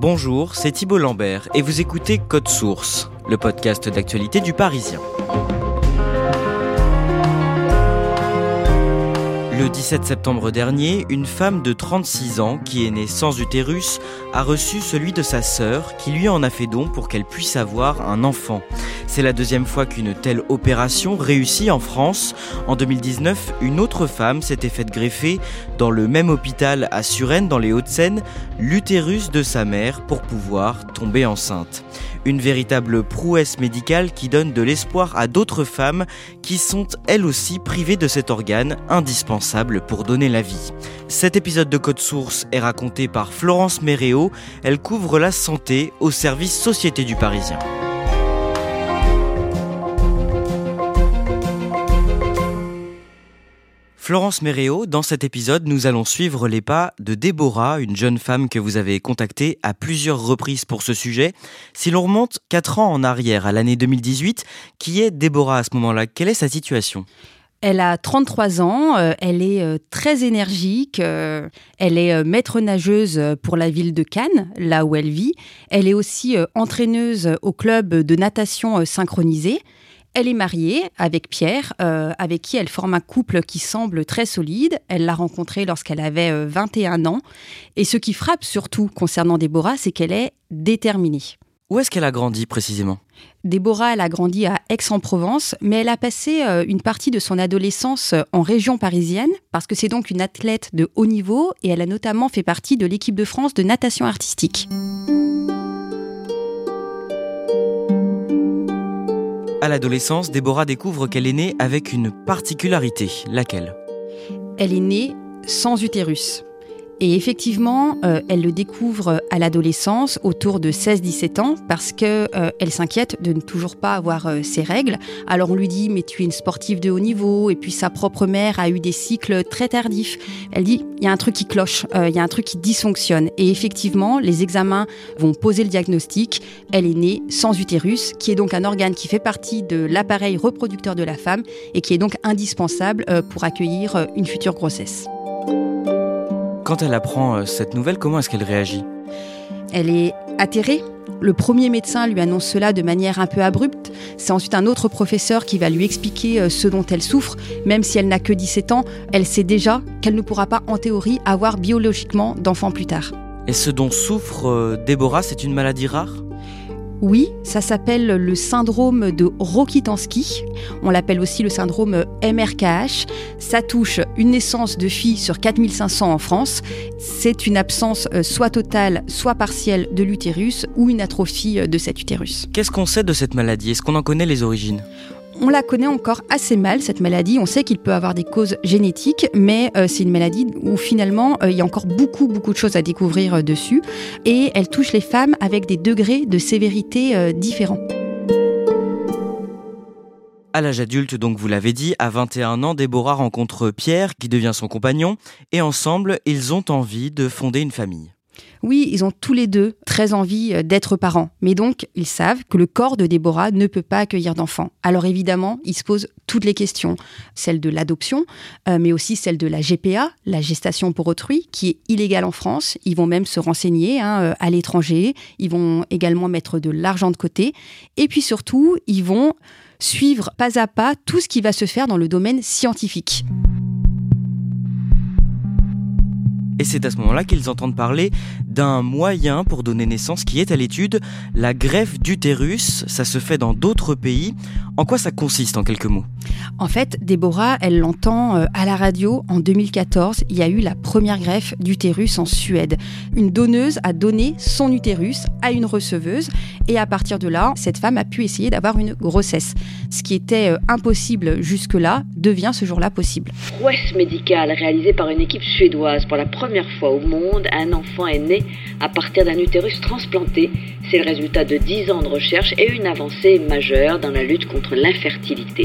Bonjour, c'est Thibault Lambert et vous écoutez Code Source, le podcast d'actualité du Parisien. Le 17 septembre dernier, une femme de 36 ans qui est née sans utérus a reçu celui de sa sœur qui lui en a fait don pour qu'elle puisse avoir un enfant. C'est la deuxième fois qu'une telle opération réussit en France. En 2019, une autre femme s'était faite greffer dans le même hôpital à Suresnes dans les Hauts-de-Seine l'utérus de sa mère pour pouvoir tomber enceinte. Une véritable prouesse médicale qui donne de l'espoir à d'autres femmes qui sont elles aussi privées de cet organe indispensable pour donner la vie. Cet épisode de Code Source est raconté par Florence Méréo. Elle couvre la santé au service Société du Parisien. Florence Méréo, dans cet épisode, nous allons suivre les pas de Déborah, une jeune femme que vous avez contactée à plusieurs reprises pour ce sujet. Si l'on remonte 4 ans en arrière, à l'année 2018, qui est Déborah à ce moment-là? Quelle est sa situation? Elle a 33 ans, euh, elle est euh, très énergique, euh, elle est maître nageuse pour la ville de Cannes, là où elle vit. Elle est aussi entraîneuse au club de natation synchronisée. Elle est mariée avec Pierre, euh, avec qui elle forme un couple qui semble très solide. Elle l'a rencontré lorsqu'elle avait 21 euh, ans. Et ce qui frappe surtout concernant Déborah, c'est qu'elle est déterminée. Où est-ce qu'elle a grandi précisément? Déborah, elle a grandi à Aix-en-Provence, mais elle a passé euh, une partie de son adolescence en région parisienne, parce que c'est donc une athlète de haut niveau, et elle a notamment fait partie de l'équipe de France de natation artistique. À l'adolescence, Déborah découvre qu'elle est née avec une particularité. Laquelle? Elle est née sans utérus. Et effectivement, euh, elle le découvre à l'adolescence, autour de 16-17 ans, parce que euh, s'inquiète de ne toujours pas avoir euh, ses règles. Alors on lui dit mais tu es une sportive de haut niveau, et puis sa propre mère a eu des cycles très tardifs. Elle dit il y a un truc qui cloche, il y a un truc qui dysfonctionne. Et effectivement, les examens vont poser le diagnostic. Elle est née sans utérus, qui est donc un organe qui fait partie de l'appareil reproducteur de la femme et qui est donc indispensable pour accueillir une future grossesse. Quand elle apprend euh, cette nouvelle, comment est-ce qu'elle réagit? Elle est atterrée. Le premier médecin lui annonce cela de manière un peu abrupte. C'est ensuite un autre professeur qui va lui expliquer euh, ce dont elle souffre. Même si elle n'a que 17 ans, elle sait déjà qu'elle ne pourra pas, en théorie, avoir biologiquement d'enfants plus tard. Et ce dont souffre euh, Déborah, c'est une maladie rare? Oui, ça s'appelle le syndrome de Rokitansky. On l'appelle aussi le syndrome MRKH. Ça touche une naissance de fille sur 4500 en France. C'est une absence euh, soit totale, soit partielle de l'utérus ou une atrophie euh, de cet utérus. Qu'est-ce qu'on sait de cette maladie? Est-ce qu'on en connaît les origines? On la connaît encore assez mal, cette maladie. On sait qu'il peut avoir des causes génétiques, mais euh, c'est une maladie où finalement, euh, il y a encore beaucoup, beaucoup de choses à découvrir euh, dessus. Et elle touche les femmes avec des degrés de sévérité différents. À l'âge adulte, donc vous l'avez dit, à 21 ans, Déborah rencontre Pierre, qui devient son compagnon, et ensemble, ils ont envie de fonder une famille. Oui, ils ont tous les deux très envie euh, d'être parents, mais donc ils savent que le corps de Déborah ne peut pas accueillir d'enfants. Alors évidemment, ils se posent toutes les questions, celle de l'adoption, euh, mais aussi celle de la GPA, la gestation pour autrui, qui est illégale en France. Ils vont même se renseigner hein, euh, à l'étranger, ils vont également mettre de l'argent de côté, et puis surtout, ils vont suivre pas à pas tout ce qui va se faire dans le domaine scientifique. Et c'est à ce moment-là qu'ils entendent parler d'un moyen pour donner naissance qui est à l'étude, la greffe d'utérus. Ça se fait dans d'autres pays. En quoi ça consiste en quelques mots? En fait, Déborah, elle l'entend euh, à la radio en 2014. Il y a eu la première greffe d'utérus en Suède. Une donneuse a donné son utérus à une receveuse et à partir de là, cette femme a pu essayer d'avoir une grossesse. Ce qui était euh, impossible jusque-là devient ce jour-là possible. Prouesse médicale réalisée par une équipe suédoise pour la première fois au monde, un enfant est né à partir d'un utérus transplanté. C'est le résultat de 10 ans de recherche et une avancée majeure dans la lutte contre l'infertilité.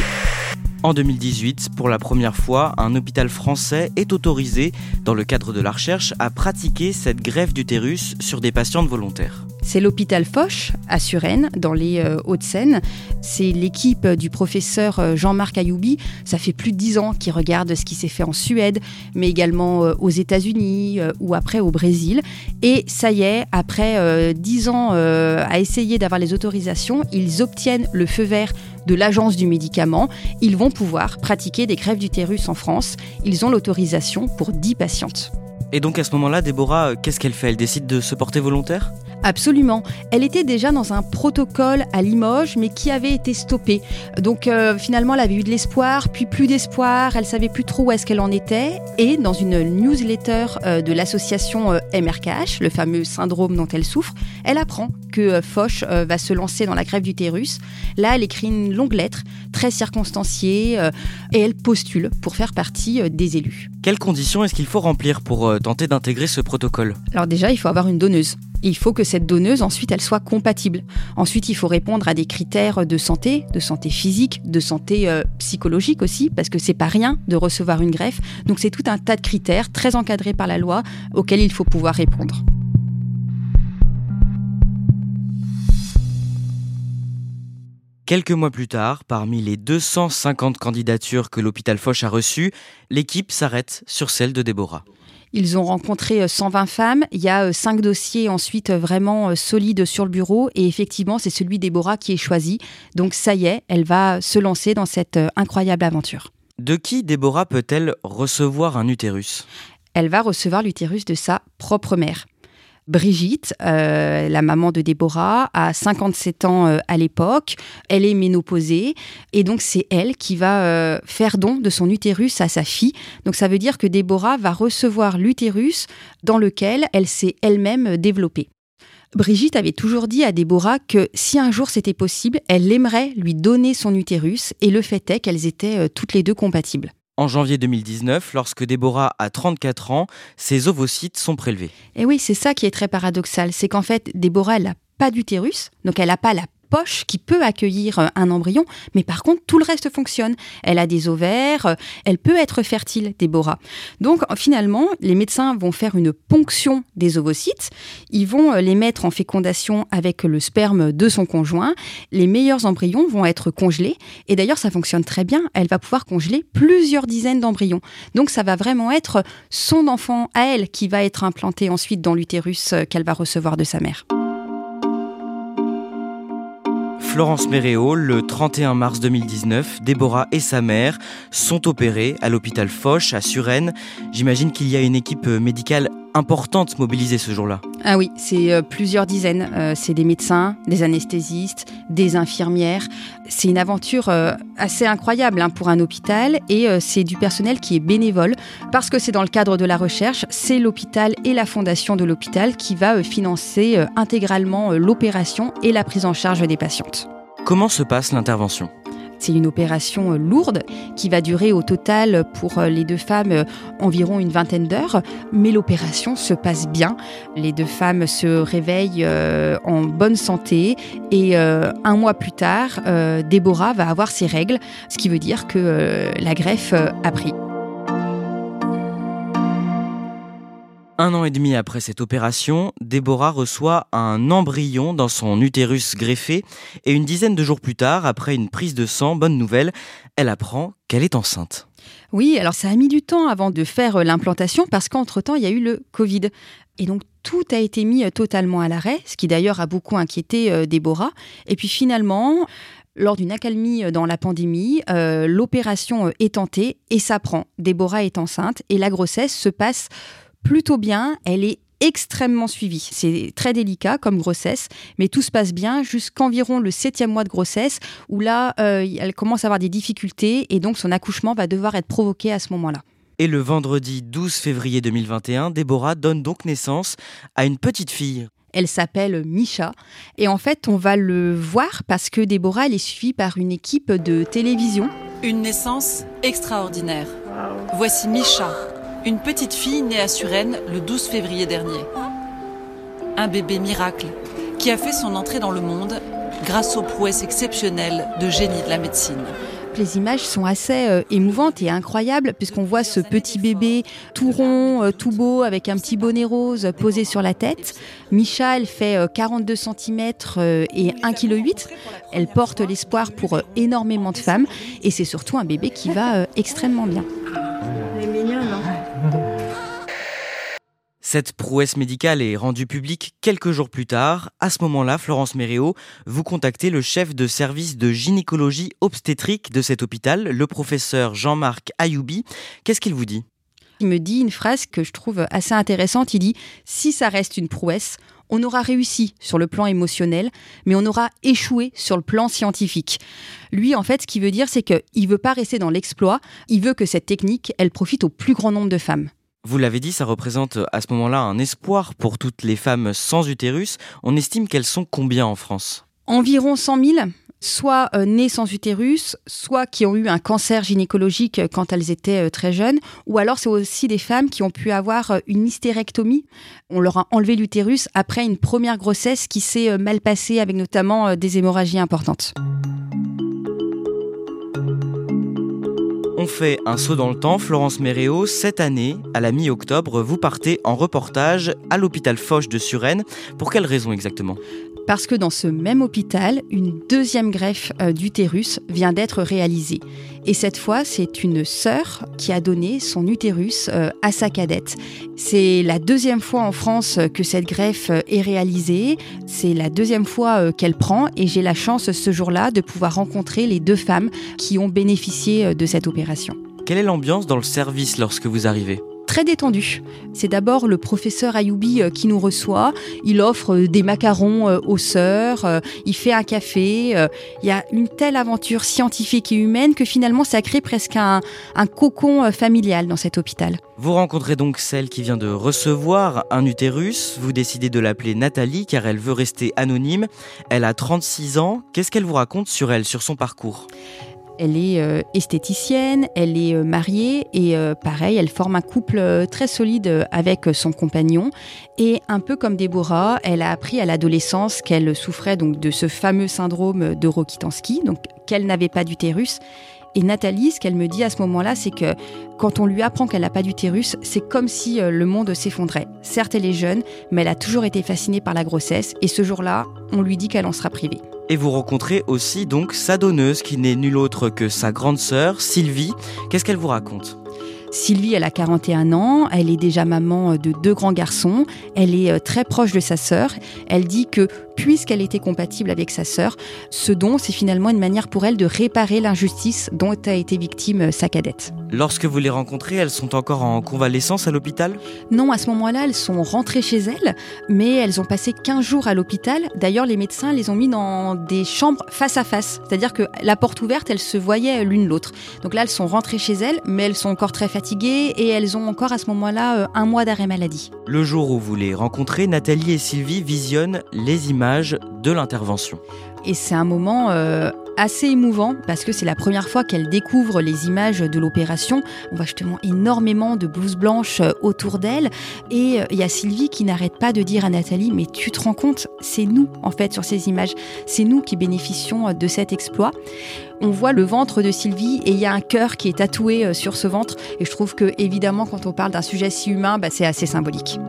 En 2018, pour la première fois, un hôpital français est autorisé, dans le cadre de la recherche, à pratiquer cette greffe d'utérus sur des patientes volontaires. C'est l'hôpital Foch à Suresnes, dans les euh, Hauts-de-Seine. C'est l'équipe du professeur euh, Jean-Marc Ayoubi. Ça fait plus de dix ans qu'il regarde ce qui s'est fait en Suède, mais également euh, aux États-Unis ou après au Brésil. Et ça y est, après dix ans à essayer d'avoir les autorisations, ils obtiennent le feu vert de l'agence du médicament. Ils vont pouvoir pratiquer des greffes d'utérus en France. Ils ont l'autorisation pour 10 patientes. Et donc à ce moment-là, Déborah, qu'est-ce qu'elle fait? Elle décide de se porter volontaire? Absolument. Elle était déjà dans un protocole à Limoges, mais qui avait été stoppé. Donc euh, finalement, elle avait eu de l'espoir, puis plus d'espoir. Elle savait plus trop où est-ce qu'elle en était. Et dans une newsletter euh, de l'association euh, MRKH, le fameux syndrome dont elle souffre, elle apprend que Foch va se lancer dans la grève d'utérus. Là, elle écrit une longue lettre, très circonstanciée, et elle postule pour faire partie des élus. Quelles conditions est-ce qu'il faut remplir pour tenter d'intégrer ce protocole Alors déjà, il faut avoir une donneuse il faut que cette donneuse, ensuite, elle soit compatible. Ensuite, il faut répondre à des critères de santé, de santé physique, de santé euh, psychologique aussi, parce que c'est pas rien de recevoir une greffe. Donc, c'est tout un tas de critères très encadrés par la loi auxquels il faut pouvoir répondre. Quelques mois plus tard, parmi les 250 candidatures que l'hôpital Foch a reçues, l'équipe s'arrête sur celle de Déborah. Ils ont rencontré 120 euh, femmes. Il y a euh, cinq dossiers ensuite euh, vraiment solides sur le bureau. Et effectivement, c'est celui d'Ebora qui est choisi. Donc ça y est, elle va se lancer dans cette incroyable aventure. De qui Déborah peut-elle recevoir un utérus? Elle va recevoir l'utérus de sa propre mère. Brigitte, euh, la maman de Déborah, a 57 ans euh, à l'époque. Elle est ménopausée et donc c'est elle qui va euh, faire don de son utérus à sa fille. Donc ça veut dire que Déborah va recevoir l'utérus dans lequel elle s'est elle-même développée. Brigitte avait toujours dit à Déborah que si un jour c'était possible, elle aimerait lui donner son utérus et le fait est qu'elles étaient toutes les deux compatibles. En janvier 2019, lorsque Déborah a 34 ans, ses ovocytes sont prélevés. Et oui, c'est ça qui est très paradoxal, c'est qu'en fait, Déborah, n'a pas d'utérus, donc elle n'a pas la poche qui peut accueillir euh, un embryon, mais par contre, tout le reste fonctionne. Elle a des ovaires, euh, elle peut être fertile, Déborah. Donc, finalement, les médecins vont faire une ponction des ovocytes. Ils vont euh, les mettre en fécondation avec le sperme de son conjoint. Les meilleurs embryons vont être congelés. Et d'ailleurs, ça fonctionne très bien. Elle va pouvoir congeler plusieurs dizaines d'embryons. Donc, ça va vraiment être son enfant à elle qui va être implanté ensuite dans l'utérus qu'elle va recevoir de sa mère. Florence Méréo, le 31 mars 2019, Déborah et sa mère sont opérées à l'hôpital Foch à Suresnes. J'imagine qu'il y a une équipe médicale importante mobilisée ce jour-là. Ah oui, c'est euh, plusieurs dizaines. Euh, c'est des médecins, des anesthésistes, des infirmières. C'est une aventure euh, assez incroyable hein, pour un hôpital et c'est du personnel qui est bénévole parce que c'est dans le cadre de la recherche. C'est l'hôpital et la fondation de l'hôpital qui va financer intégralement l'opération et la prise en charge des patientes. Comment se passe l'intervention? C'est une opération euh, lourde qui va durer au total pour euh, les deux femmes euh, environ une vingtaine d'heures, mais l'opération se passe bien. Les deux femmes se réveillent en bonne santé et un mois plus tard, Déborah va avoir ses règles, ce qui veut dire que la greffe a pris. Un an et demi après cette opération, Déborah reçoit un embryon dans son utérus greffé et une dizaine de jours plus tard, après une prise de sang, bonne nouvelle, elle apprend qu'elle est enceinte. Oui, alors ça a mis du temps avant de faire euh, l'implantation parce qu'entre-temps, il y a eu le Covid. Et donc tout a été mis euh, totalement à l'arrêt, ce qui d'ailleurs a beaucoup inquiété euh, Déborah. Et puis finalement, lors d'une accalmie dans la pandémie, l'opération est tentée et ça prend. Déborah est enceinte et la grossesse se passe plutôt bien. Elle est extrêmement suivie. C'est très délicat comme grossesse, mais tout se passe bien jusqu'environ le septième mois de grossesse, où là, euh, elle commence à avoir des difficultés et donc son accouchement va devoir être provoqué à ce moment-là. Et le vendredi 12 février 2021, Déborah donne donc naissance à une petite fille. Elle s'appelle Misha. Et en fait, on va le voir parce que Déborah, elle est suivie par une équipe de télévision. Une naissance extraordinaire. Voici Misha, une petite fille née à Suresnes le 12 février dernier. Un bébé miracle qui a fait son entrée dans le monde grâce aux prouesses exceptionnelles de génie de la médecine. Les images sont assez euh, émouvantes et incroyables puisqu'on voit ce petit bébé tout rond, euh, tout beau, avec un petit bonnet rose posé sur la tête. Micha, elle fait 42 cm et 1,8 kg. Elle porte l'espoir pour euh, énormément de femmes et c'est surtout un bébé qui va extrêmement bien. Cette prouesse médicale est rendue publique quelques jours plus tard. À ce moment-là, Florence Méréo, vous contactez le chef de service de gynécologie obstétrique de cet hôpital, le professeur Jean-Marc Ayoubi. Qu'est-ce qu'il vous dit? Il me dit une phrase que je trouve assez intéressante. Il dit Si ça reste une prouesse, on aura réussi sur le plan émotionnel, mais on aura échoué sur le plan scientifique. Lui, en fait, ce qu'il veut dire, c'est qu'il ne veut pas rester dans l'exploit, il veut que cette technique, elle profite au plus grand nombre de femmes. Vous l'avez dit, ça représente à ce moment-là un espoir pour toutes les femmes sans utérus. On estime qu'elles sont combien en France? Environ 100 000 soit euh, nées sans utérus, soit qui ont eu un cancer gynécologique quand elles étaient euh, très jeunes, ou alors c'est aussi des femmes qui ont pu avoir euh, une hystérectomie. On leur a enlevé l'utérus après une première grossesse qui s'est mal passée avec notamment des hémorragies importantes. On fait un saut dans le temps, Florence Méréo, cette année, à la mi-octobre, vous partez en reportage à l'hôpital Foch de Suresnes. Pour quelle raison exactement? Parce que dans ce même hôpital, une deuxième greffe euh, d'utérus vient d'être réalisée. Et cette fois, c'est une sœur qui a donné son utérus euh, à sa cadette. C'est la deuxième fois en France que cette greffe euh, est réalisée. C'est la deuxième fois qu'elle prend et j'ai la chance ce jour-là de pouvoir rencontrer les deux femmes qui ont bénéficié de cette opération. Quelle est l'ambiance dans le service lorsque vous arrivez? Très détendu. C'est d'abord le professeur Ayoubi euh, qui nous reçoit. Il offre euh, des macarons euh, aux sœurs, il fait un café. Il y a une telle aventure scientifique et humaine que finalement ça crée presque un, un cocon familial dans cet hôpital. Vous rencontrez donc celle qui vient de recevoir un utérus. Vous décidez de l'appeler Nathalie car elle veut rester anonyme. Elle a 36 ans. Qu'est-ce qu'elle vous raconte sur elle, sur son parcours? Elle est euh, esthéticienne, elle est euh, mariée et euh, pareil, elle forme un couple très solide avec son compagnon. Et un peu comme Déborah, elle a appris à l'adolescence qu'elle souffrait donc de ce fameux syndrome de Rokitansky, donc qu'elle n'avait pas d'utérus. Et Nathalie, ce qu'elle me dit à ce moment-là, c'est que quand on lui apprend qu'elle n'a pas d'utérus, c'est comme si le monde s'effondrait. Certes, elle est jeune, mais elle a toujours été fascinée par la grossesse. Et ce jour-là, on lui dit qu'elle en sera privée. Et vous rencontrez aussi donc sa donneuse qui n'est nulle autre que sa grande sœur, Sylvie. Qu'est-ce qu'elle vous raconte? Sylvie, elle a 41 ans, elle est déjà maman de deux grands garçons, elle est euh, très proche de sa sœur. Elle dit que puisqu'elle était compatible avec sa sœur, ce don, c'est finalement une manière pour elle de réparer l'injustice dont a été victime euh, sa cadette. Lorsque vous les rencontrez, elles sont encore en convalescence à l'hôpital? Non, à ce moment-là, elles sont rentrées chez elles, mais elles ont passé 15 jours à l'hôpital. D'ailleurs, les médecins les ont mis dans des chambres face à face, c'est-à-dire que la porte ouverte, elles se voyaient l'une l'autre. Donc là, elles sont rentrées chez elles, mais elles sont encore très fatiguées et elles ont encore à ce moment-là euh, un mois d'arrêt maladie. Le jour où vous les rencontrez, Nathalie et Sylvie visionnent les images de l'intervention. Et c'est un moment euh, assez émouvant parce que c'est la première fois qu'elle découvre les images de l'opération. On voit justement énormément de blouses blanches euh, autour d'elle. Et euh, il y a Sylvie qui n'arrête pas de dire à Nathalie, mais tu te rends compte, c'est nous en fait sur ces images. C'est nous qui bénéficions de cet exploit. On voit le ventre de Sylvie et il y a un cœur qui est tatoué sur ce ventre. Et je trouve que évidemment quand on parle d'un sujet si humain, bah, c'est assez symbolique.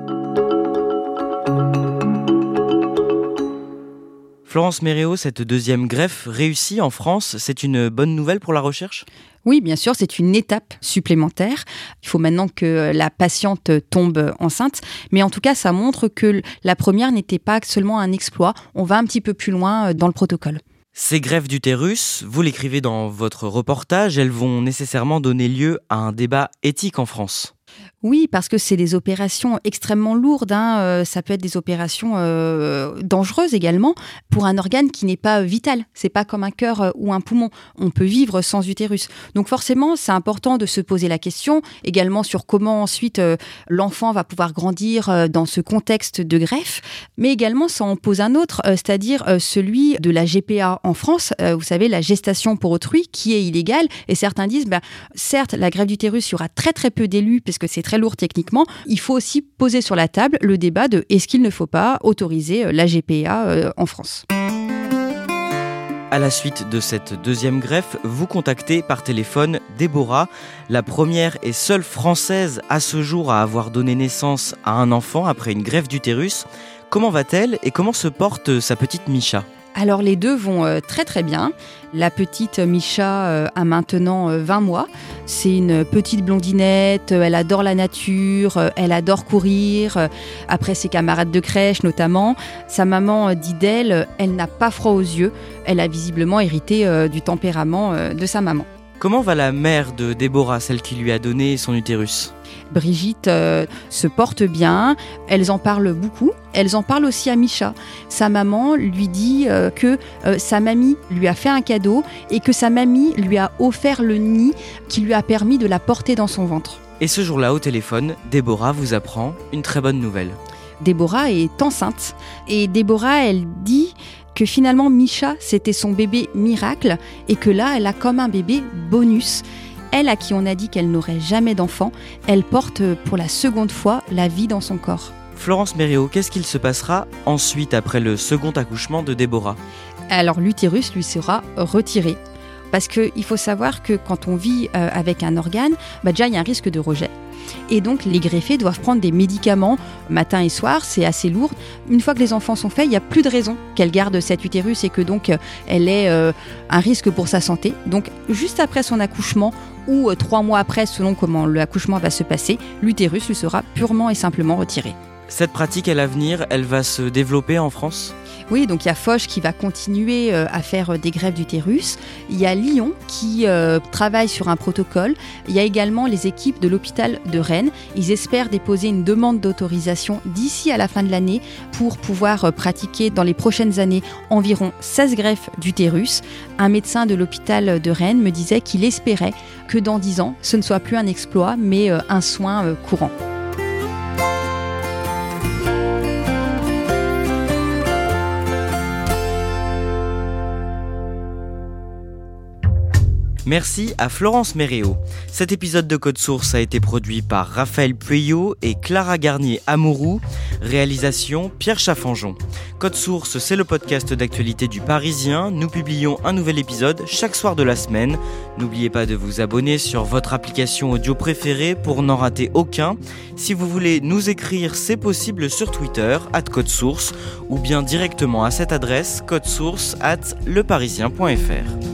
Florence Méréo, cette deuxième greffe réussie en France, c'est une bonne nouvelle pour la recherche? Oui, bien sûr, c'est une étape supplémentaire. Il faut maintenant que la patiente tombe enceinte, mais en tout cas, ça montre que la première n'était pas seulement un exploit. On va un petit peu plus loin euh, dans le protocole. Ces greffes d'utérus, vous l'écrivez dans votre reportage, elles vont nécessairement donner lieu à un débat éthique en France. Oui, parce que c'est des opérations extrêmement lourdes. Hein. Euh, ça peut être des opérations euh, dangereuses également pour un organe qui n'est pas vital. C'est pas comme un cœur euh, ou un poumon. On peut vivre sans utérus. Donc forcément, c'est important de se poser la question également sur comment ensuite l'enfant va pouvoir grandir dans ce contexte de greffe, mais également ça en pose un autre, c'est-à-dire celui de la GPA en France. vous savez, la gestation pour autrui, qui est illégale. Et certains disent, ben, certes, la greffe d'utérus, il y aura très très peu d'élus parce que c'est très lourd techniquement, il faut aussi poser sur la table le débat de est-ce qu'il ne faut pas autoriser euh, la GPA euh, en France. À la suite de cette deuxième greffe, vous contactez par téléphone Déborah, la première et seule française à ce jour à avoir donné naissance à un enfant après une greffe d'utérus. Comment va-t-elle et comment se porte sa petite Micha? Alors les deux vont euh, très très bien. La petite Micha euh, a maintenant 20 euh, mois. C'est une petite blondinette, elle adore la nature, elle adore courir, après ses camarades de crèche notamment. Sa maman dit d'elle, elle n'a pas froid aux yeux, elle a visiblement hérité du tempérament de sa maman. Comment va la mère de Déborah, celle qui lui a donné son utérus? Brigitte euh, se porte bien, elles en parlent beaucoup. Elles en parlent aussi à Micha. Sa maman lui dit euh, que euh, sa mamie lui a fait un cadeau et que sa mamie lui a offert le nid qui lui a permis de la porter dans son ventre. Et ce jour-là, au téléphone, Déborah vous apprend une très bonne nouvelle. Déborah est enceinte et Déborah, elle dit que finalement Micha, c'était son bébé miracle et que là, elle a comme un bébé bonus. Elle, à qui on a dit qu'elle n'aurait jamais d'enfant, elle porte pour la seconde fois la vie dans son corps. Florence Méréo, qu'est-ce qu'il se passera ensuite après le second accouchement de Déborah? Alors l'utérus lui sera retiré. Parce qu'il faut savoir que quand on vit euh, avec un organe, bah déjà il y a un risque de rejet. Et donc les greffés doivent prendre des médicaments matin et soir, c'est assez lourd. Une fois que les enfants sont faits, il n'y a plus de raison qu'elle garde cet utérus et que donc euh, elle ait euh, un risque pour sa santé. Donc juste après son accouchement ou euh, trois mois après, selon comment l'accouchement va se passer, l'utérus lui sera purement et simplement retiré. Cette pratique à l'avenir, elle va se développer en France? Oui, donc il y a Foch qui va continuer euh, à faire euh, des greffes d'utérus. Il y a Lyon qui euh, travaille sur un protocole. Il y a également les équipes de l'hôpital de Rennes. Ils espèrent déposer une demande d'autorisation d'ici à la fin de l'année pour pouvoir pratiquer dans les prochaines années environ 16 greffes d'utérus. Un médecin de l'hôpital de Rennes me disait qu'il espérait que dans 10 ans, ce ne soit plus un exploit, mais un soin courant. Merci à Florence Méréo. Cet épisode de Code Source a été produit par Raphaël Pueyo et Clara Garnier Amourou. Réalisation Pierre Chaffanjon. Code Source, c'est le podcast d'actualité du Parisien. Nous publions un nouvel épisode chaque soir de la semaine. N'oubliez pas de vous abonner sur votre application audio préférée pour n'en rater aucun. Si vous voulez nous écrire, c'est possible sur Twitter, at Code Source, ou bien directement à cette adresse, codesource at leparisien.fr.